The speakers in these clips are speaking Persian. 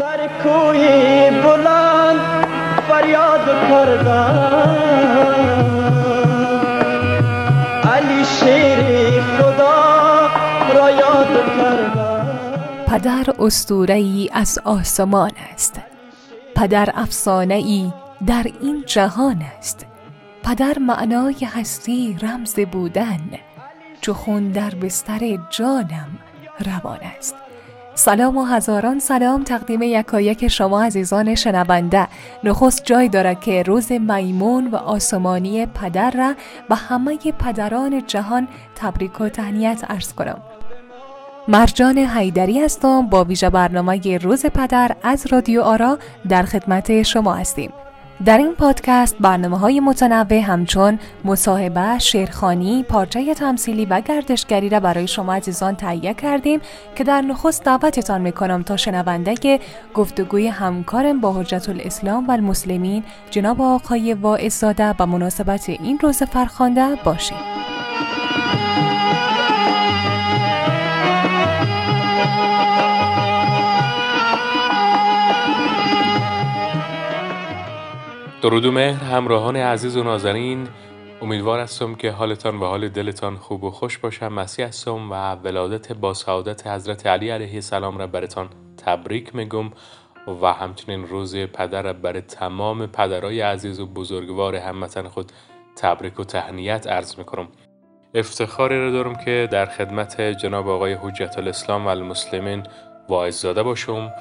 سر کوی بلند فریاد کردم. علی شیر خدا را یاد کردم. پدر اسطوره ای از آسمان است. پدر افسانه ای در این جهان است. پدر معنای هستی رمز بودن. چو خون در بستر جانم روان است. سلام و هزاران سلام تقدیم یکایک شما عزیزان شنونده. نخست جای دارد که روز میمون و آسمانی پدر را به همه پدران جهان تبریک و تهنیت ارز کنم. مرجان حیدری هستم با ویژه برنامه روز پدر از رادیو آرا در خدمت شما هستیم. در این پادکست برنامه های متنوع همچون مصاحبه، شیرخانی، پارچه تمثیلی و گردشگری را برای شما عزیزان تهیه کردیم که در نخست دعوتتان می‌کنم تا شنونده گفتگوی همکارم با حجت الاسلام و المسلمین جناب آقای واعظ به مناسبت این روز فرخانده باشید. درود و مهر همراهان عزیز و نازنین. امیدوار هستم که حالتان و حال دلتان خوب و خوش باشم مسیح هستم و ولادت با سعادت حضرت علی علیه السلام را برتان تبریک میگم و همچنین روز پدر را بر تمام پدرای عزیز و بزرگوار هموطن خود تبریک و تهنیت عرض می‌کنم. افتخاری را دارم که در خدمت جناب آقای حجت الاسلام و المسلمین واعظ زاده باشم.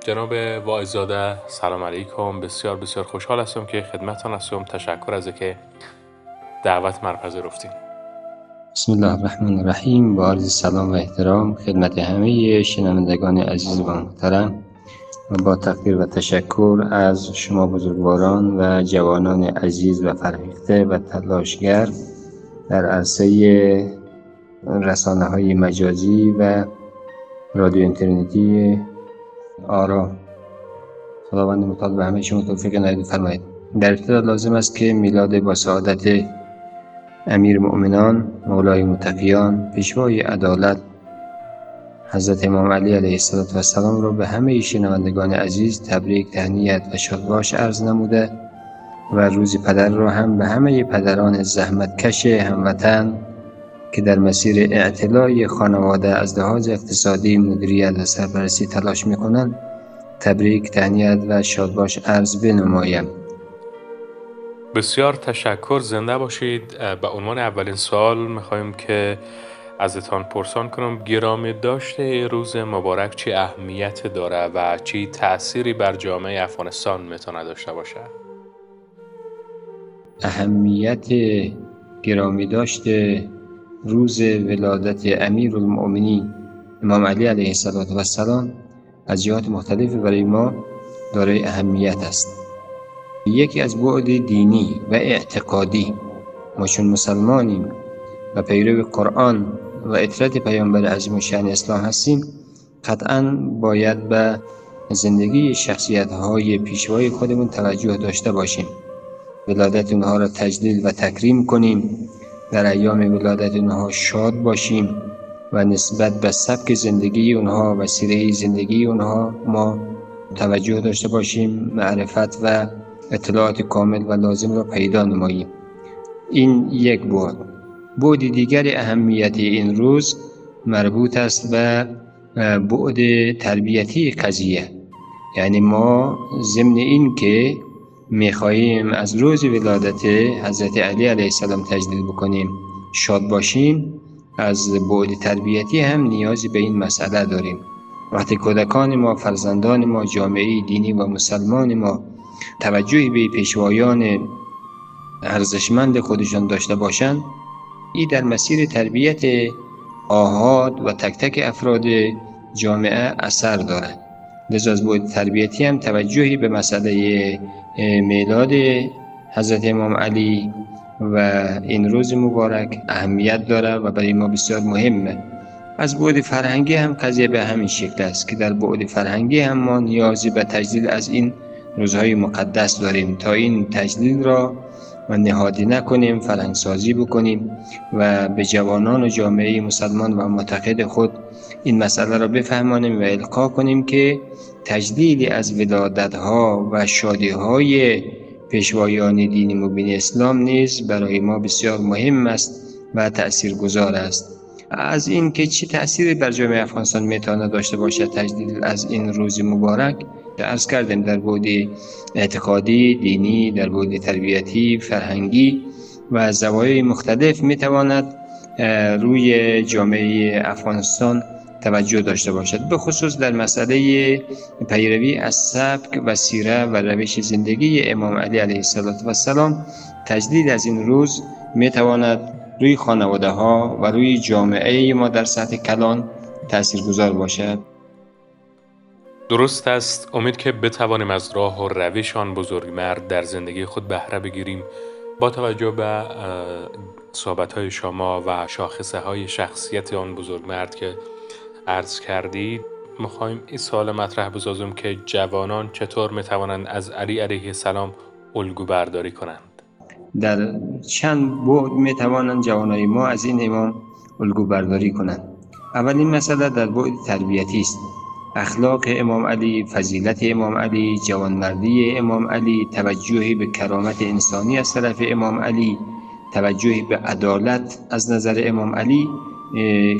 جناب واعظاده سلام علیکم. بسیار بسیار خوشحال هستم که خدمتان هستم. تشکر از که دعوت من پذیرفتیم بسم الله الرحمن الرحیم. با عرض سلام و احترام خدمت همه شنوندگان عزیز و محترم و با تقدیر و تشکر از شما بزرگواران و جوانان عزیز و فرهیخته و تلاشگر در عرصه رسانه های مجازی و رادیو اینترنتی آرا. خداوند متعال به همه شما توفیق عنایت فرمایید در ابتدا لازم است که میلاد با سعادت امیر مؤمنان مولای متقیان پیشوای عدالت حضرت امام علی علیه السلام را به همه شنوندگان عزیز تبریک تهنیت و شادباش عرض نموده و روز پدر را هم به همه پدران زحمتکش هموطن که در مسیر اعتلاع خانواده از لحاظ اقتصادی مدیریت و سرپرستی تلاش می‌کنند تبریک تهنیت و شادباش عرض بنمایم. بسیار تشکر زنده باشید. به عنوان اولین سوال می‌خوایم که ازتان پرسان کنم گرامی داشته روز مبارک چی اهمیت داره و چی تأثیری بر جامعه افغانستان می‌تونه داشته باشه اهمیت گرامی داشته روز ولادت امیر المؤمنین امام علی علیه السلام از جهات مختلف برای ما دارای اهمیت است. یکی از بعد دینی و اعتقادی. ما چون مسلمانیم و پیرو قرآن و اطرت پیامبر عظیم شان اسلام هستیم قطعا باید به زندگی شخصیت های پیشوای خودمون توجه داشته باشیم. ولادت اونها را تجلیل و تکریم کنیم. در ایام ولادت اونها شاد باشیم و نسبت به سبک زندگی اونها و سیره زندگی اونها ما توجه داشته باشیم معرفت و اطلاعات کامل و لازم را پیدا نماییم. این یک بود بود دیگر اهمیت این روز مربوط است به بعد تربیتی قضیه. یعنی ما ضمن این که می‌خواهیم از روز ولادت حضرت علی علیه السلام تجدید بکنیم. شاد باشیم از بعد تربیتی هم نیازی به این مسئله داریم. وقتی کودکان ما فرزندان ما جامعه دینی و مسلمان ما توجهی به پیشوایان ارزشمند خودشان داشته باشند. این در مسیر تربیت آهاد و تک تک افراد جامعه اثر دارد. لذا از بعد تربیتی هم توجهی به مسئله میلاد حضرت امام علی و این روز مبارک اهمیت داره و برای ما بسیار مهمه. از بعد فرهنگی هم قضیه به همین شکل است که در بعد فرهنگی هم ما نیازی به تجلیل از این روزهای مقدس داریم. تا این تجلیل را و نهادی نکنیم فرهنگسازی بکنیم و به جوانان و جامعه مسلمان و معتقد خود این مسئله را بفهمانیم و القا کنیم که تجلیل از ولادت ها و شادی های پیشوایان دین مبین اسلام نیز برای ما بسیار مهم است و تأثیر گذار است. از این که چه تأثیری بر جامعه افغانستان می‌تواند داشته باشد تجلیل از این روز مبارک ارز کردیم در بود اعتقادی دینی در بود تربیتی فرهنگی و زوایای مختلف می‌تواند روی جامعه افغانستان توجه داشته باشد. به خصوص در مسئله پیروی از سبک و سیره و روش زندگی امام علی علیه السلام تجدید از این روز می تواند روی خانواده ها و روی جامعه ما در سطح کلان تاثیرگذار باشد. درست است. امید که بتوانیم از راه و روش آن بزرگ مرد در زندگی خود بهره بگیریم. با توجه به صحبت های شما و شاخصه های شخصیت آن بزرگ مرد که عرض کردید می‌خوایم این سوال مطرح بزازم که جوانان چطور می‌توانند از علی علیه السلام الگو برداری کنند؟ در چند بعد می‌توانند جوانای ما از این امام الگو برداری کنند. اولین مسئله در بعد تربیتی است. اخلاق امام علی، فضیلت امام علی، جوانمردی امام علی، توجهی به کرامت انسانی از طرف امام علی، توجهی به عدالت از نظر امام علی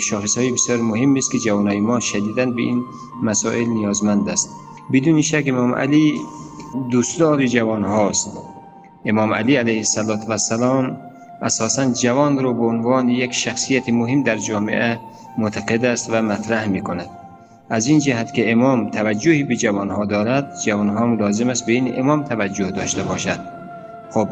شاخص های بسیار مهم است که جوانای ما شدیدن به این مسائل نیازمند است. بدون شک امام علی دوستدار جوان هاست امام علی علیه السلام اساسا جوان رو به عنوان یک شخصیت مهم در جامعه معتقد است و مطرح می کند از این جهت که امام توجهی به جوان ها دارد جوان ها لازم است به این امام توجه داشته باشد خب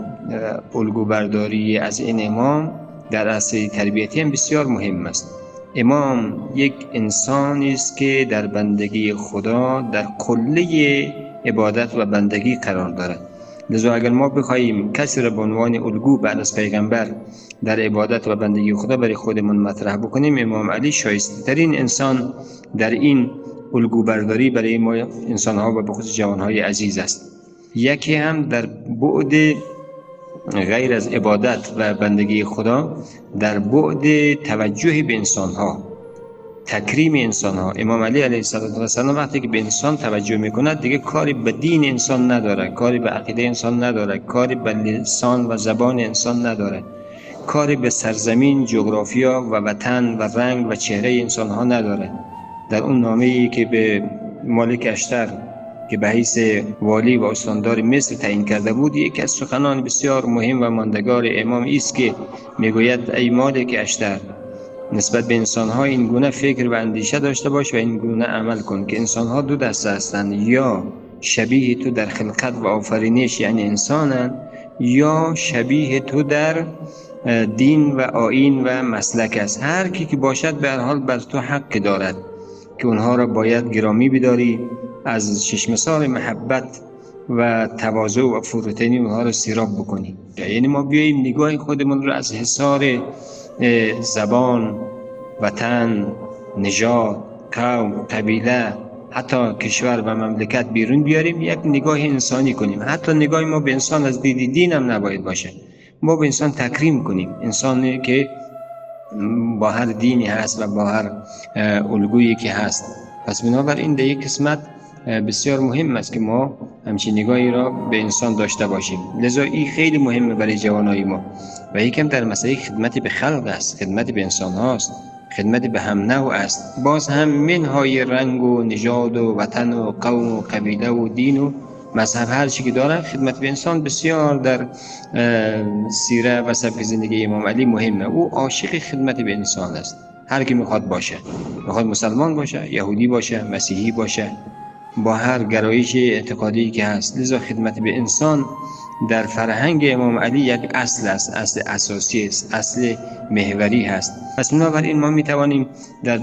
الگو برداری از این امام در اصل تربیتی هم بسیار مهم است. امام یک انسانی است که در بندگی خدا در کله عبادت و بندگی قرار دارد. لذا اگر ما بخواهیم کسی را به عنوان الگو بعد از پیغمبر در عبادت و بندگی خدا برای خودمون مطرح بکنیم امام علی شایسته ترین انسان در این الگو برداری برای ما انسان ها و بخصوص جوان های عزیز است. یکی هم در بعد غیر از عبادت و بندگی خدا در بعد توجه به انسان ها تکریم انسان ها امام علی علیه السلام وقتی که به انسان توجه می‌کند دیگه کاری به دین انسان نداره کاری به عقیده انسان نداره کاری به لسان و زبان انسان نداره. کاری به سرزمین جغرافیا و وطن و رنگ و چهره انسان ها نداره. در اون نامه ای که به مالک اشتر که به حیث والی و استاندار مصر تعیین کرده بود یکی از سخنان بسیار مهم و ماندگار امام است که می‌گوید ای مالک اشتر نسبت به انسان ها این گونه فکر و اندیشه داشته باش و این گونه عمل کن که انسان ها دو دسته هستند یا شبیه تو در خلقت و آفرینش یعنی انسانند یا شبیه تو در دین و آین و مسلک است. هر کی که باشد به هر حال بر تو حق دارد که اونها را باید گرامی بداری از چشم سال محبت و تواضع و فروتنی اونها رو سیراب بکنیم. یعنی ما بیاییم نگاه خودمون رو از حصار زبان وطن نژاد قوم قبیله حتی کشور و مملکت بیرون بیاریم یک نگاه انسانی کنیم. حتی نگاه ما به انسان از دید دین هم نباید باشه. ما به انسان تکریم کنیم. انسانی که با هر دینی هست و با هر الگویی که هست. پس بنابراین در یک قسمت بسیار مهم است که ما همچین نگاهی را به انسان داشته باشیم. لذا این خیلی مهمه برای جوانای ما. و یکم در مسئله خدمت به خلق است خدمت به انسان هاست خدمت به هم نوع است. باز هم منهای رنگ و نژاد و وطن و قوم و قبیله و دین و مذهب هر چی که داره خدمت به انسان بسیار در سیره و سبک زندگی امام علی مهمه. او عاشق خدمت به انسان است. هر کی می‌خواد باشه. می‌خواد مسلمان باشه یهودی باشه مسیحی باشه. با هر گرایش اعتقادی که هست. لذا خدمت به انسان در فرهنگ امام علی یک اصل است اصل اساسی است اصل محوری هست. پس بنابراین ما می توانیم در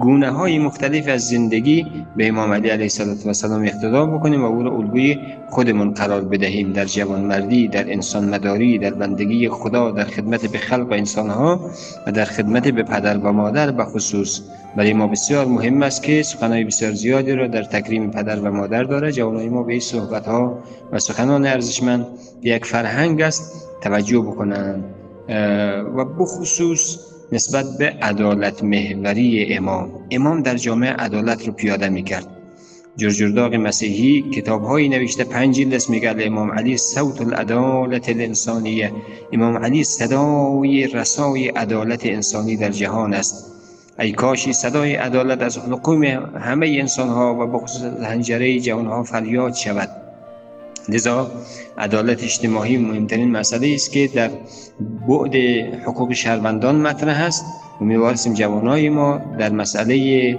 گونه های مختلف از زندگی به امام علی علیه السلام اقتدا بکنیم و او را الگوی خودمون قرار بدهیم. در جوانمردی در انسان مداری در بندگی خدا در خدمت به خلق و انسان ها و در خدمت به پدر و مادر به خصوص برای ما بسیار مهم است که سخنهای بسیار زیادی را در تکریم پدر و مادر داره. جوانای ما به این صحبت ها و سخنان ارزشمند یک فرهنگ است. توجه بکنند و بخصوص نسبت به عدالت محوری امام. امام در جامعه عدالت رو پیاده می‌کرد. جرجرداغ مسیحی کتاب هایی نوشته. پنج جلد میگه امام علی صوت العدالت الانسانیه. امام علی صدای رسای عدالت انسانی در جهان است. ای کاشی صدای عدالت از حلقوم همه انسان ها و بخصوص هنجره جوان ها فریاد شود. لذا عدالت اجتماعی مهمترین مسئله است که در بعد حقوق شهروندان مطرح است. امیدواریم جوانای ما در مسئله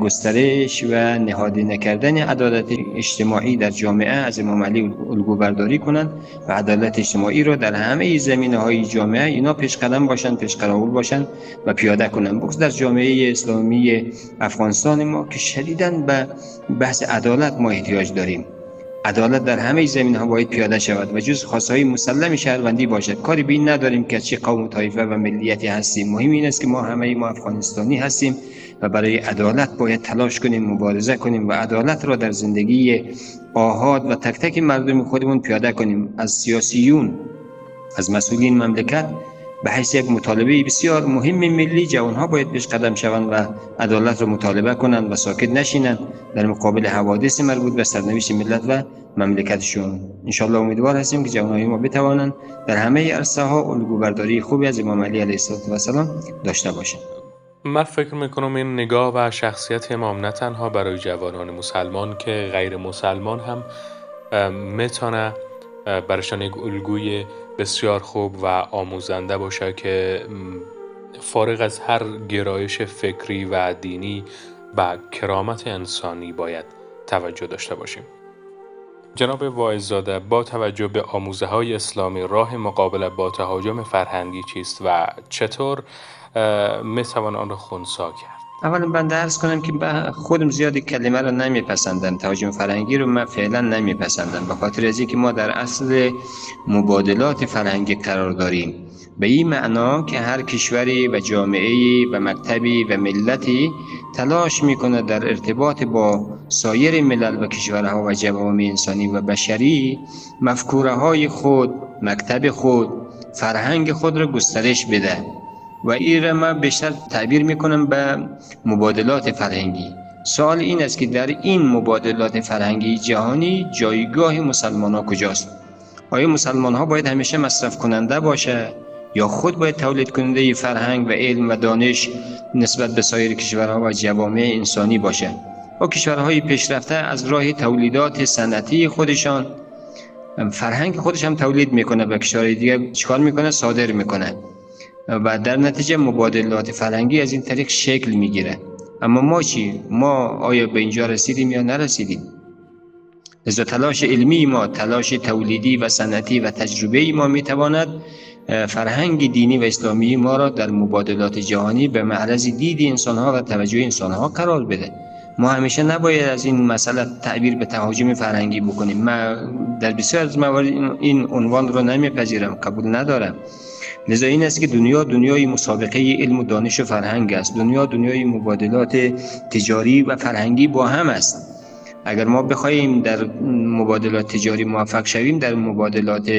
گسترش و نهادی نکردن عدالت اجتماعی در جامعه از امام علی الگو برداری کنند و عدالت اجتماعی را در همه زمینه های جامعه اینا پیش قدم باشند پیش قراول باشند و پیاده کنند. بخصوص در جامعه اسلامی افغانستان ما که شدیداً به بحث عدالت ما احتیاج داریم. عدالت در همه زمین ها باید پیاده شود و جز های مسلم شهروندی باشد. کاری بین نداریم که چه قوم و طایفه و ملیتی هستیم. مهم این است که ما همه ما افغانستانی هستیم و برای عدالت باید تلاش کنیم مبارزه کنیم و عدالت را در زندگی آهاد و تک تک مردم خودمون پیاده کنیم. از سیاسیون از مسئولین مملکت به حیث یک مطالبه بسیار مهم ملی جوانها باید پیش قدم شوند و عدالت را مطالبه کنند و ساکت نشینند. در مقابل حوادث مربوط به سرنوشت ملت و مملکتشون. انشالله امیدوار هستیم که جوانهای ما بتوانند در همه عرصه ها الگو برداری خوبی از امام علی علیه السلام داشته باشند. من فکر می‌کنم این نگاه و شخصیت امام نه تنها برای جوانان مسلمان که غیر مسلمان هم می‌تونه برشان یک الگوی بسیار خوب و آموزنده باشه که فارغ از هر گرایش فکری و دینی و کرامت انسانی باید توجه داشته باشیم. جناب وایزاده با توجه به آموزه های اسلامی راه مقابله با تهاجم فرهنگی چیست و چطور می‌توان آن را خونسا کرد؟ اولا من درس کنم که خودم زیادی کلمه رو نمیپسندم. تهاجم فرهنگی رو من فعلا نمیپسندم. به خاطر از که ما در اصل مبادلات فرهنگی قرار داریم. به این معنا که هر کشوری و جامعه و مکتبی و ملتی تلاش می‌کنه در ارتباط با سایر ملل و کشورها و جوامع انسانی و بشری مفکوره های خود مکتب خود فرهنگ خود را گسترش بده. و این را من بیشتر تعبیر می‌کنم به مبادلات فرهنگی. سوال این است که در این مبادلات فرهنگی جهانی جایگاه مسلمان ها کجاست؟ آیا مسلمان ها باید همیشه مصرف کننده باشه یا خود باید تولید کننده فرهنگ و علم و دانش نسبت به سایر کشورها و جوامع انسانی باشه؟ و کشورهای پیشرفته از راه تولیدات صنعتی خودشان فرهنگ خودش هم تولید می‌کنه و کشورهای دیگه چیکار می‌کنه؟ صادر می‌کنه. و در نتیجه مبادلات فرهنگی از این طریق شکل می‌گیره. اما ما چی؟ ما آیا به اینجا رسیدیم یا نرسیدیم؟ لذا تلاش علمی ما تلاش تولیدی و صنعتی و تجربه ما می‌تواند فرهنگ دینی و اسلامی ما را در مبادلات جهانی به معرض دید انسانها و توجه انسانها قرار بده. ما همیشه نباید از این مسئله تعبیر به تهاجم فرهنگی بکنیم. ما در بسیار از موارد این عنوان رو نمیپذیرم قبول ندارم. لذا این است که دنیا دنیای مسابقه علم و دانش و فرهنگ است. دنیا دنیای مبادلات تجاری و فرهنگی با هم است. اگر ما بخواهیم در مبادلات تجاری موفق شویم در مبادلات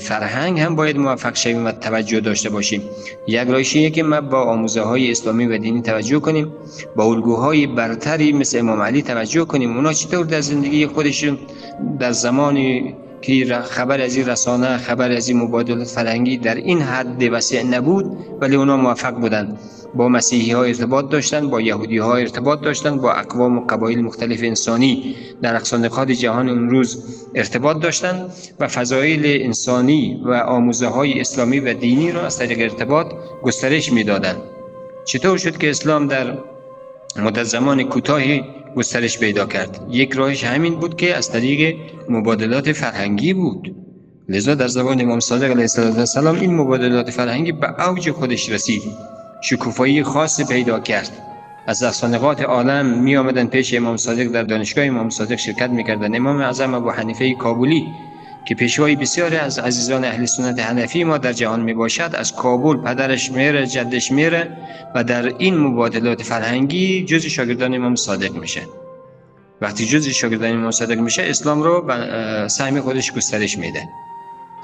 فرهنگ هم باید موفق شویم و توجه داشته باشیم. یک راهش که ما با آموزه های اسلامی و دینی توجه کنیم. با الگوهای برتری مثل امام علی توجه کنیم. اونا چطور در زندگی خودشون در زمانی که خبر از این رسانه خبر از این مبادلات فرهنگی در این حد وسیع نبود ولی اونا موفق بودند. با مسیحی ها ارتباط داشتن با یهودی ها ارتباط داشتن با اقوام و قبایل مختلف انسانی در اقصان جهان امروز ارتباط داشتن و فضایل انسانی و آموزه های اسلامی و دینی را از طریق ارتباط گسترش می‌دادند. چطور شد که اسلام در مدت زمان کوتاهی گسترش پیدا کرد. یک راهش همین بود که از طریق مبادلات فرهنگی بود. لذا در زبان امام صادق علیه السلام این مبادلات فرهنگی به اوج خودش رسید. شکوفایی خاص پیدا کرد. از اصانقات عالم می آمدن پیش امام صادق در دانشگاه امام صادق شرکت می‌کردن امام اعظم ابو حنیفه کابلی که پیشوای بسیاری از عزیزان اهل سنت حنفی ما در جهان می باشد از کابل پدرش میره جدش میره و در این مبادلات فرهنگی جز شاگردان امام صادق میشه. وقتی جز شاگردان امام صادق میشه اسلام رو سهم خودش گسترش میده.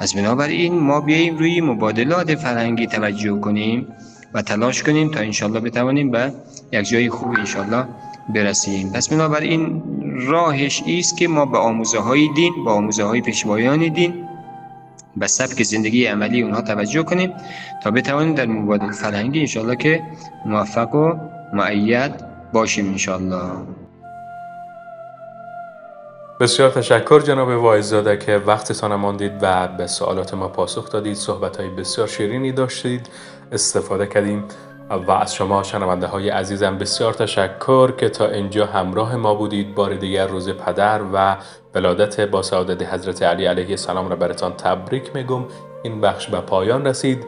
از بنابراین ما بیاییم روی مبادلات فرهنگی توجه کنیم و تلاش کنیم تا انشالله بتوانیم به یک جای خوب انشالله برسیم. پس بنابراین راهش ایست که ما به آموزه های دین با آموزه های پیشوایان دین به سبک زندگی عملی اونها توجه کنیم تا بتوانیم در مبادل فرهنگی انشالله که موفق و معید باشیم انشالله بسیار تشکر جناب وایزاده که وقتتان ماندید و به سوالات ما پاسخ دادید صحبت های بسیار شیرینی داشتید. استفاده کردیم. و از شما شنونده های عزیزم بسیار تشکر که تا اینجا همراه ما بودید. بار دیگر روز پدر و ولادت با سعادت حضرت علی علیه السلام را براتان تبریک میگم. این بخش به پایان رسید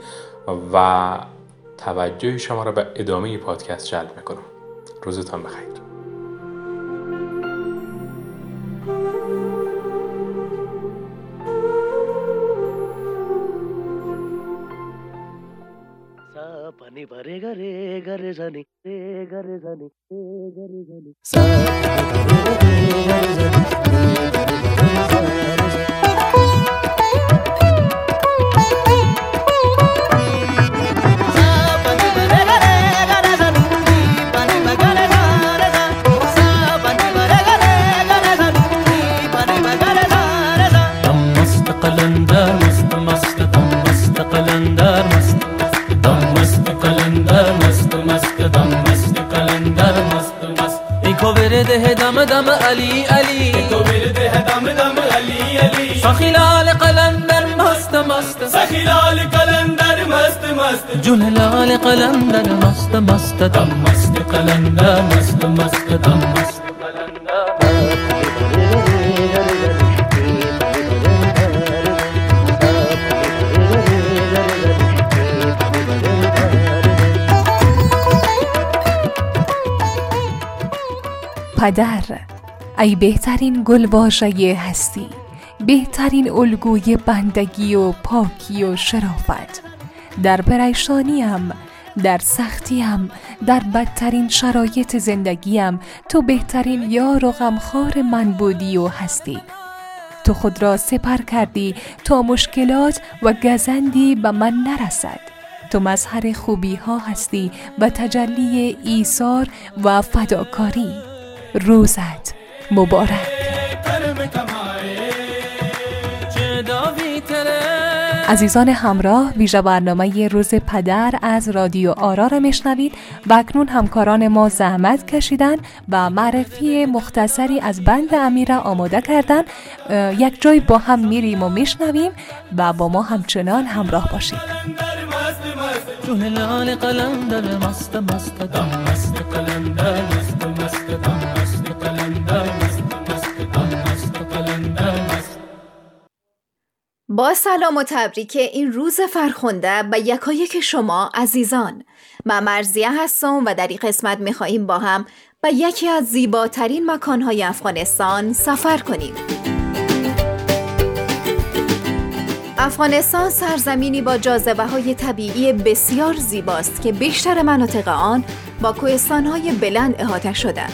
و توجه شما را به ادامه پادکست جلب می‌کنم. روزتان بخیر. गरे जाने रे गरे जाने रे गरे जाने सा गरे जाने रे गरे जाने دم علی علی. ده دم دم علی قلندر مست مست. سخیلال قلندر مست مست. لال قلندر مست مست. دم مست قلندر مست مست. دم مست. پدر. ای بهترین گلواژه هستی. بهترین الگوی بندگی و پاکی و شرافت. در پریشانیم در سختیم در بدترین شرایط زندگیم تو بهترین یار و غمخوار من بودی و هستی. تو خود را سپر کردی تا مشکلات و گزندی به من نرسد. تو مظهر خوبی ها هستی و تجلی ایثار و فداکاری. روزت مبارک. عزیزان همراه ویژه برنامه روز پدر از رادیو آرا را میشنوید. و اکنون همکاران ما زحمت کشیدن و معرفی مختصری از بند امیر آماده کردن. یک جای با هم میریم و میشنویم و با ما همچنان همراه باشید. جون مست مست مست قلندر با سلام و تبریک این روز فرخنده به یکایک شما عزیزان من مرزیه هستم و در این قسمت می‌خواهیم با هم به یکی از زیباترین مکانهای افغانستان سفر کنیم افغانستان سرزمینی با جاذبه های طبیعی بسیار زیباست که بیشتر مناطق آن با کوهستانهای بلند احاطه شده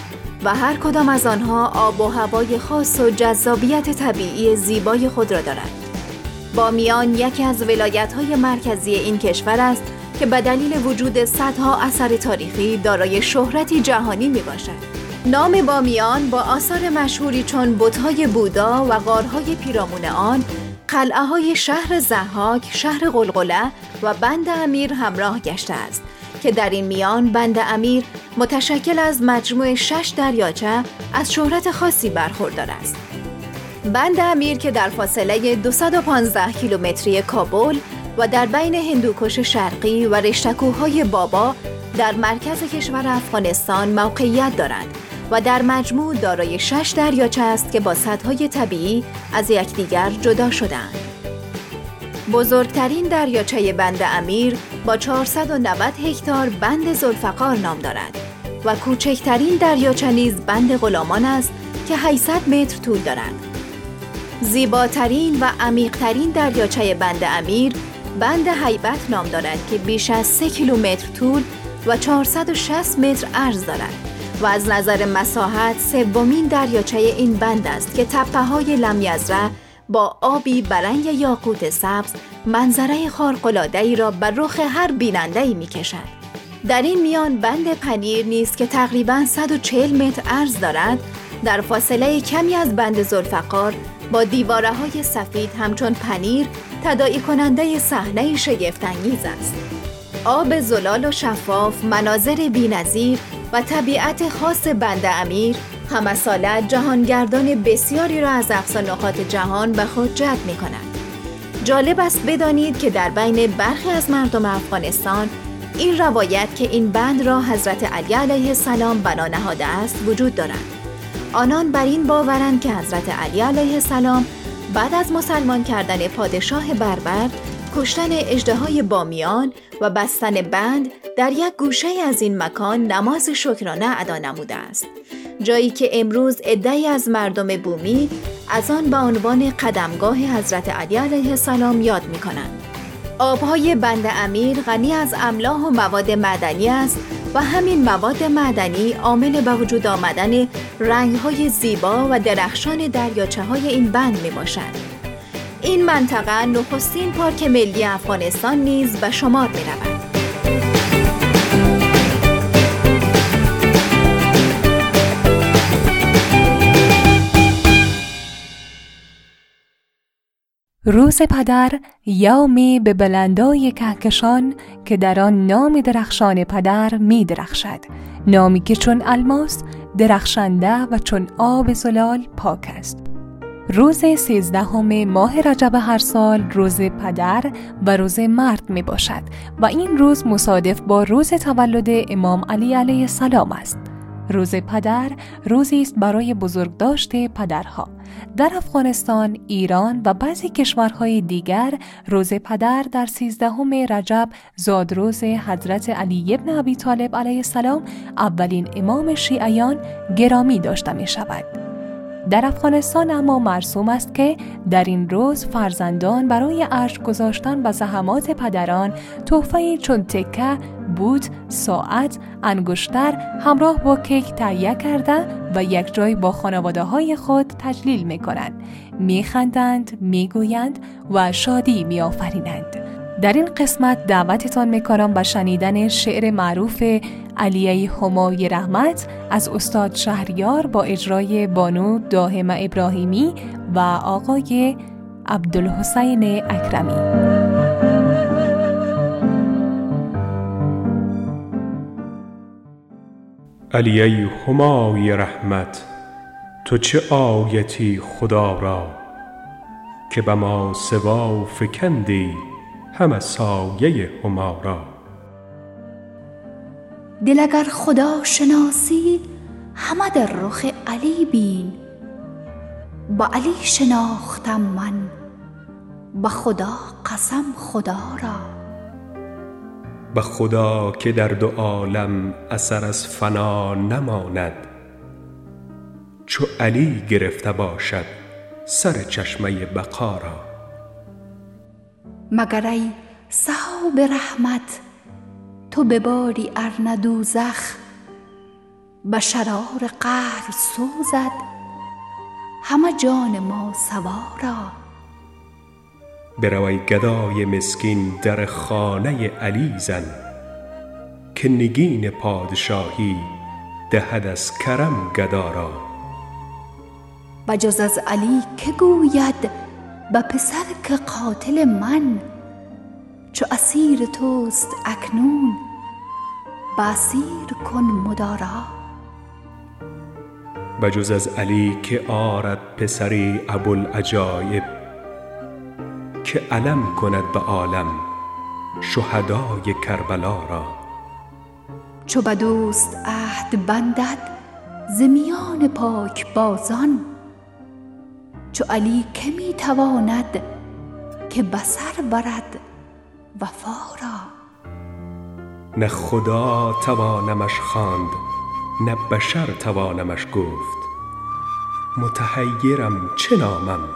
و هر کدام از آنها آب و هوای خاص و جذابیت طبیعی زیبای خود را دارند. بامیان یکی از ولایت‌های مرکزی این کشور است که به دلیل وجود صدها اثر تاریخی دارای شهرتی جهانی می باشد. نام بامیان با آثار مشهوری چون بت‌های بودا و غارهای پیرامون آن قلعه های شهر زحاک، شهر قلقله و بند امیر همراه گشته است که در این میان بند امیر متشکل از مجموع شش دریاچه از شهرت خاصی برخوردار است. بند امیر که در فاصله 215 کیلومتری کابل و در بین هندوکش شرقی و رشتکوهای بابا در مرکز کشور افغانستان موقعیت دارد و در مجموع دارای شش دریاچه است که با سدهای طبیعی از یکدیگر جدا شدهاند. بزرگترین دریاچه بند امیر با 490 هکتار بند زلفقار نام دارد و کوچکترین دریاچه نیز بند غلامان است که 800 متر طول دارد. زیباترین و عمیقترین دریاچه بند امیر بند حیبت نام دارد که بیش از 3 کیلومتر طول و 460 متر عرض دارد. و از نظر مساحت سومین دریاچه این بند است که تپه های لمیزره با آبی برنگ یاقوت سبز منظره خارق‌العاده‌ای را بر رخ هر بیننده ای می کشد. در این میان بند پنیر نیز که تقریبا 140 متر عرض دارد در فاصله کمی از بند زلفقار با دیواره های سفید همچون پنیر تدائی کننده صحنه شگفتانگیز است. آب زلال و شفاف، مناظر بینظیر و طبیعت خاص بند امیر همسالت جهانگردان بسیاری را از نقاط جهان به خود جلب می کند. جالب است بدانید که در بین برخی از مردم افغانستان این روایت که این بند را حضرت علی علیه السلام بنا نهاده است وجود دارد. آنان بر این باورند که حضرت علی علیه السلام بعد از مسلمان کردن پادشاه بربر کشتن اجده بامیان و بستن بند در یک گوشه از این مکان نماز شکرانه ادا نموده است جایی که امروز عدهای از مردم بومی از آن به عنوان قدمگاه حضرت علی علیه السلام یاد می کنند. آبهای بند امیر غنی از املاح و مواد معدنی است و همین مواد معدنی عامل به وجود آمدن رنگهای زیبا و درخشان دریاچه های این بند می باشد. این منطقه نخستین پارک ملی افغانستان نیز به شمار می رود. روز پدر یومی به بلندای کهکشان که در آن نام درخشان پدر می درخشد. نامی که چون الماس درخشنده و چون آب زلال پاک است. روز سیزدهم ماه رجب هر سال روز پدر و روز مرد می باشد و این روز مصادف با روز تولد امام علی علیه السلام است. روز پدر روزی است برای بزرگداشت پدرها در افغانستان، ایران و بعضی کشورهای دیگر روز پدر در سیزدهم رجب زادروز حضرت علی ابن ابی طالب علیه السلام اولین امام شیعیان گرامی داشته می شود. در افغانستان اما مرسوم است که در این روز فرزندان برای ارش گذاشتن به زحمات پدران تحفه چون تکه، بود، ساعت، انگشتر همراه با کیک تهیه کرده و یک جای با خانواده های خود تجلیل می کنند. می خندند، می گویند و شادی می آفرینند. در این قسمت دعوتتان می‌کنم به شنیدن شعر معروف علیه همای رحمت از استاد شهریار با اجرای بانو داهم ابراهیمی و آقای عبدالحسین اکرمی. علیه همای رحمت تو چه آیتی خدا را که به ما سوا فکندی؟ همه سایه هما را دل اگر خدا شناسی همه در رخ علی بین. با علی شناختم من به خدا قسم خدا را. به خدا که در دو عالم اثر از فنا نماند چو علی گرفته باشد سر چشمه بقا را. مگر ای صحاب رحمت تو بباری ار دوزخ به شرار قهر سوزد همه جان ما سوارا. برو ای گدای مسکین در خانه علی زن که نگین پادشاهی دهد از کرم گدا را بجز از علی که گوید به پسر که قاتل من چو اسیر توست اکنون بسیر کن مدارا. بجز از علی که آرد پسری ابوالعجایب که علم کند به عالم شهدای کربلا را. چو به دوست عهد بندد ز میان پاک بازان چو علی که می تواند که بسر برد وفا را. نه خدا توانمش خواند نه بشر توانمش گفت. متحیرم چه نامم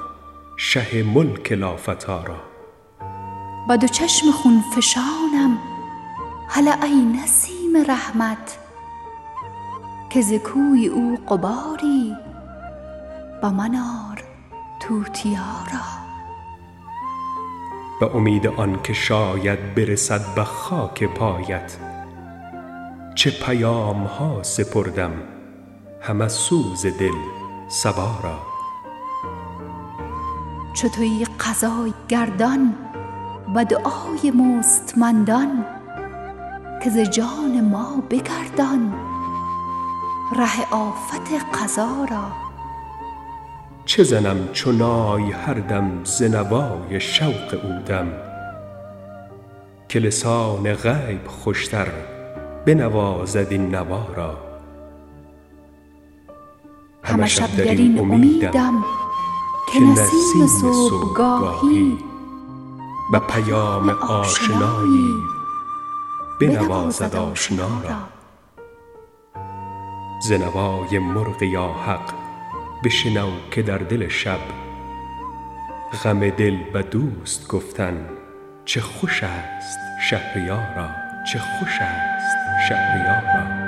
شه ملک لافتا را. با دو چشم خون فشانم هله ای نسیم رحمت که ز کوی او قباری به من توتیا به امید آن که شاید برسد به خاک پایت چه پیام ها سپردم هم از سوز دل صبا را چو تویی قضای گردان و دعای مستمندان که ز جان ما بگردان ره آفت قضا را. چه زنم چو نای هر دم ز نوای شوق او دم؟ که لسان غیب خوشتر بنوازد این نوا را. همه شب در این امیدم که نسیم صبحگاهی به پیام آشنایی بنوازد آشنا را. ز نوای مرغ یا حق بشنو که در دل شب غم دل به دوست گفتن چه خوش است شهریارا چه خوش است شهریارا.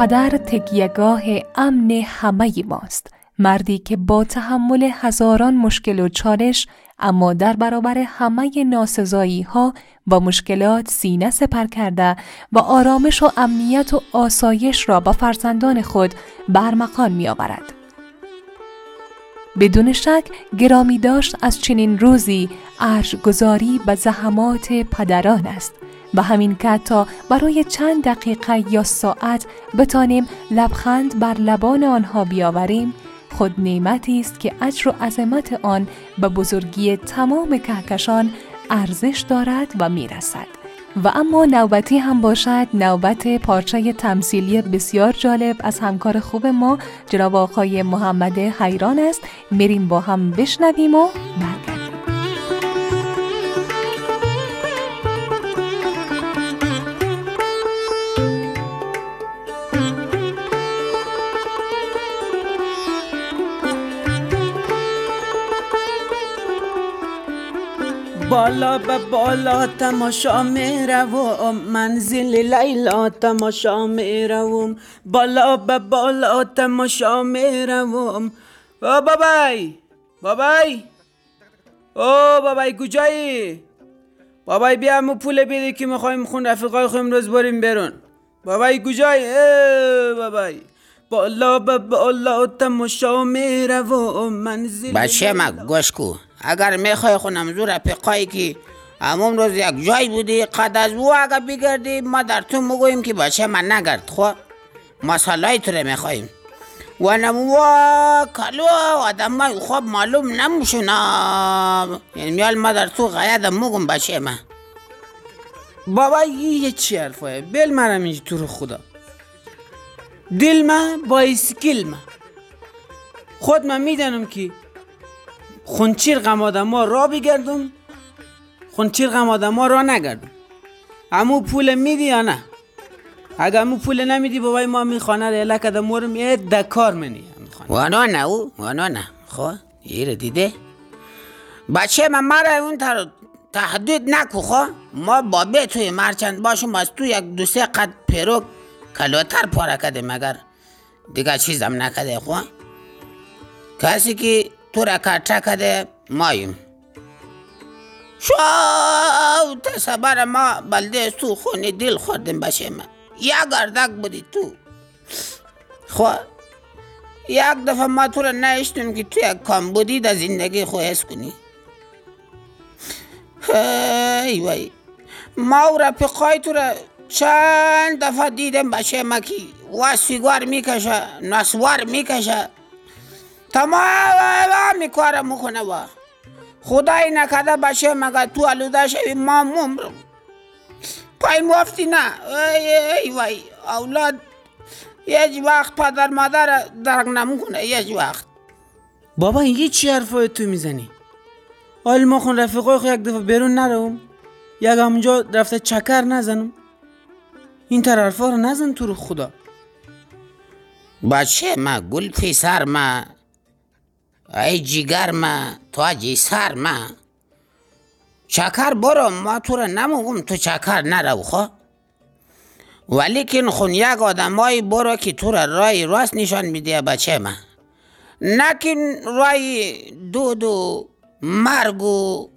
پدر تکیهگاه امن همه ماست مردی که با تحمل هزاران مشکل و چالش اما در برابر همه ناسزایی ها با مشکلات سینه سپر کرده و آرامش و امنیت و آسایش را با فرزندان خود برمقان می آورد. بدون شک گرامی داشت از چنین روزی گذاری به زحمات پدران است و همین که تا برای چند دقیقه یا ساعت بتانیم لبخند بر لبان آنها بیاوریم خود نعمتی است که اجر و عظمت آن به بزرگی تمام کهکشان ارزش دارد و می‌رسد. و اما نوبتی هم باشد نوبت پارچه تمثیلی بسیار جالب از همکار خوب ما جناب آقای محمد حیران است. میریم با هم بشنویم و بالا به بالا تماشا می‌روم. منزل لیلا تماشا می‌روم. بالا به بالا تماشا می‌روم. او بابای بابای. او بابای کجایی؟ بابای بیا همو پول بیده که می‌خوایم خون رفیقای خواهیم روز بریم برون. بابای کجایی؟ بابای. بالا به بالا تماشا می‌روم. منزل بچه ما گوش کو. اگر می‌خوای خونم زور پیقایی که همون روز یک جای بودی قد از او اگر بگردی ما در تو مگویم که بچه من نگرد خو مسالای تو رو میخواییم. و نمو کلو آدم ما خواب معلوم نموشونا یعنی میال ما در تو غیاد مگم بچه من بابا یه چی حرفه بل منم اینجا تو رو خدا. دل من بایسکل من خود من می‌دانم که خونچیر غم ما را بگردم خونچیر غم ما را نگردم. امو پول میدی یا نه؟ اگر امو پول نمیدی بابای ما می‌خوانه ریلا کده مورم یه دکار منی وانا نه او وانا نه. خو ایره دیده. بچه من مرا اون تر تحدید نکو خو ما بابه توی مرچند باشم از تو یک دو سه قد پیروک کلوتر پاره کده مگر دیگه چیزم نکده خو کسی که تو را کارچه کده ماییم شو تصبر ما بلده تو خونی دل خوردیم باشه من یک گردک بودی تو. خو یک دفعه ما تو را نشتیم که تو یک کام بودی در زندگی خو حس کنی. ای وای ما او رفقای تو را چند دفعه دیدم باشه ما که و سیگار می‌کشه نسوار می‌کشه. تمام میکاره می‌کنه و خدای نکده باشه مگه تو علوده شوی؟ ما ممرم پای موفتی نه. ای ای وای. اولاد یک وقت پدر مادر درک نمکنه یک وقت. بابا این یه چی حرفای تو می‌زنی؟ حال ما خون رفیقای خو یک دفعه بیرون نروم. یک همونجا رفته چکر نزنم. این تر حرفا رو نزن تو رو خدا. بچه ما گل پیسر ما ای جیگر ما تو سر ما. چکر برو ما تو رو نموگم تو چکر نرو خوا ولی که خون یک آدمایی برو که تو را رای راست نشان میده بچه من نه که رای دود و مرگ و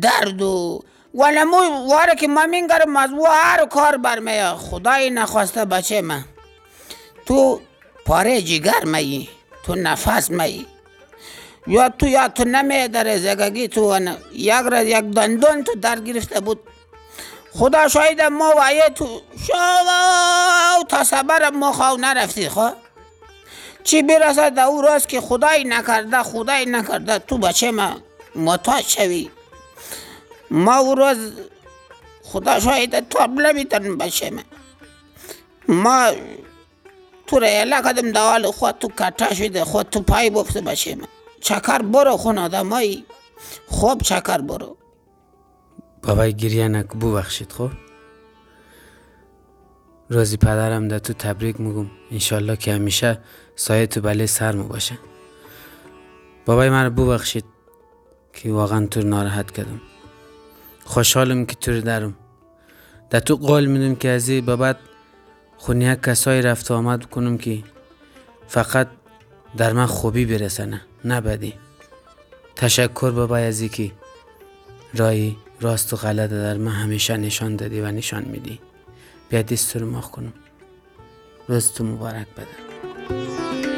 درد و ولی مو واره که ما مینگرم از و هر کار برمه خدای نخواسته بچه من تو پاره جگر مایی تو نفس مایی یا تو یا تو نمی در زگگی تو یک را یک دندون تو در گرفته بود. خدا شاید ما وایه تو. شما تا صبر ما خواهو نرفتی خواه چی برسد در او راست که خدای نکرده خدای نکرده. تو بچه ما متاج شوی؟ ما او روز خدا شاید تو نمیتن بچه ما؟ ما تو را یلا کدم دوال خود تو کتا شده خود تو پای بفته بچه چکر برو خون آدمایی. خوب چکر برو. بابای گریه نکو ببخشید خب؟ روزی پدرم در تو تبریک میگم. انشالله که همیشه سایه تو بله سرمو باشه. بابای من ببخشید که واقعا تو ناراحت کردم. خوشحالم که تو درم. در تو قول میدم که از این بابت خونی کسایی رفت آمد کنم که فقط در من خوبی برسنه. نه بدی تشکر بابای ازی که رای راست و غلط در من همیشه نشان دادی و نشان میدی. بیا دست رو کنم. روز تو مبارک بدن.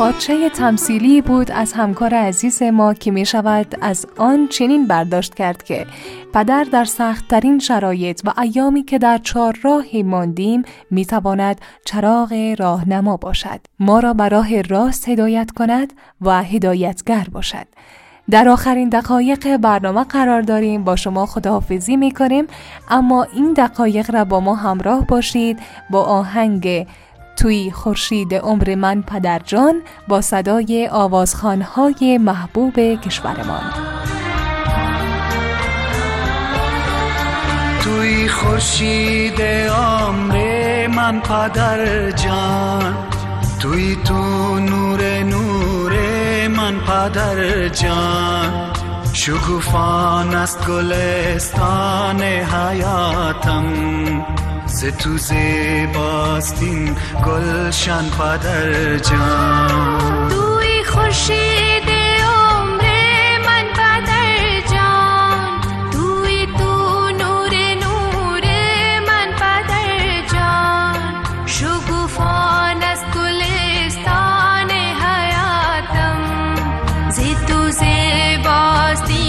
پارچه تمثیلی بود از همکار عزیز ما که می شود از آن چنین برداشت کرد که پدر در سختترین شرایط و ایامی که در چهار راهی ماندیم می تواند چراغ راهنما باشد. ما را به راه راست هدایت کند و هدایتگر باشد. در آخرین دقایق برنامه قرار داریم. با شما خداحافظی می کنیم اما این دقایق را با ما همراه باشید. با آهنگ توی خورشید عمر من پدرجان با صدای آوازخانهای محبوب کشورمان. توی خورشید عمر من پدرجان توی تو نور نور من پدرجان شکوفان است گلستان حیاتم. ز تو زیباستین گلشن پدر جان توی خورشید عمر من پدر جان توی تو نور نور من پدر جان شگوفان از گلستان حیاتم ز تو زیباستین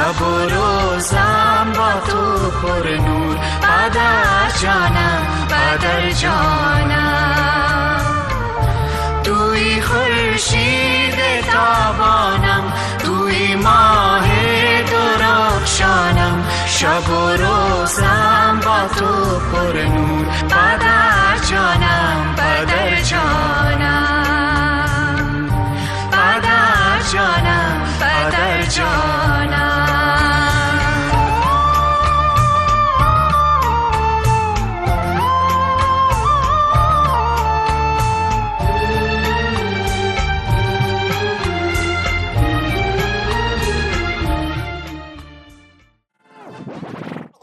شب و روزم با تو پر نور. پدر جانم پدر جانم. توی خورشید تابانم توی ماه درخشانم. شب و روزم با تو پر نور. پدر جانم پدر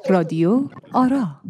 رادیو آرا.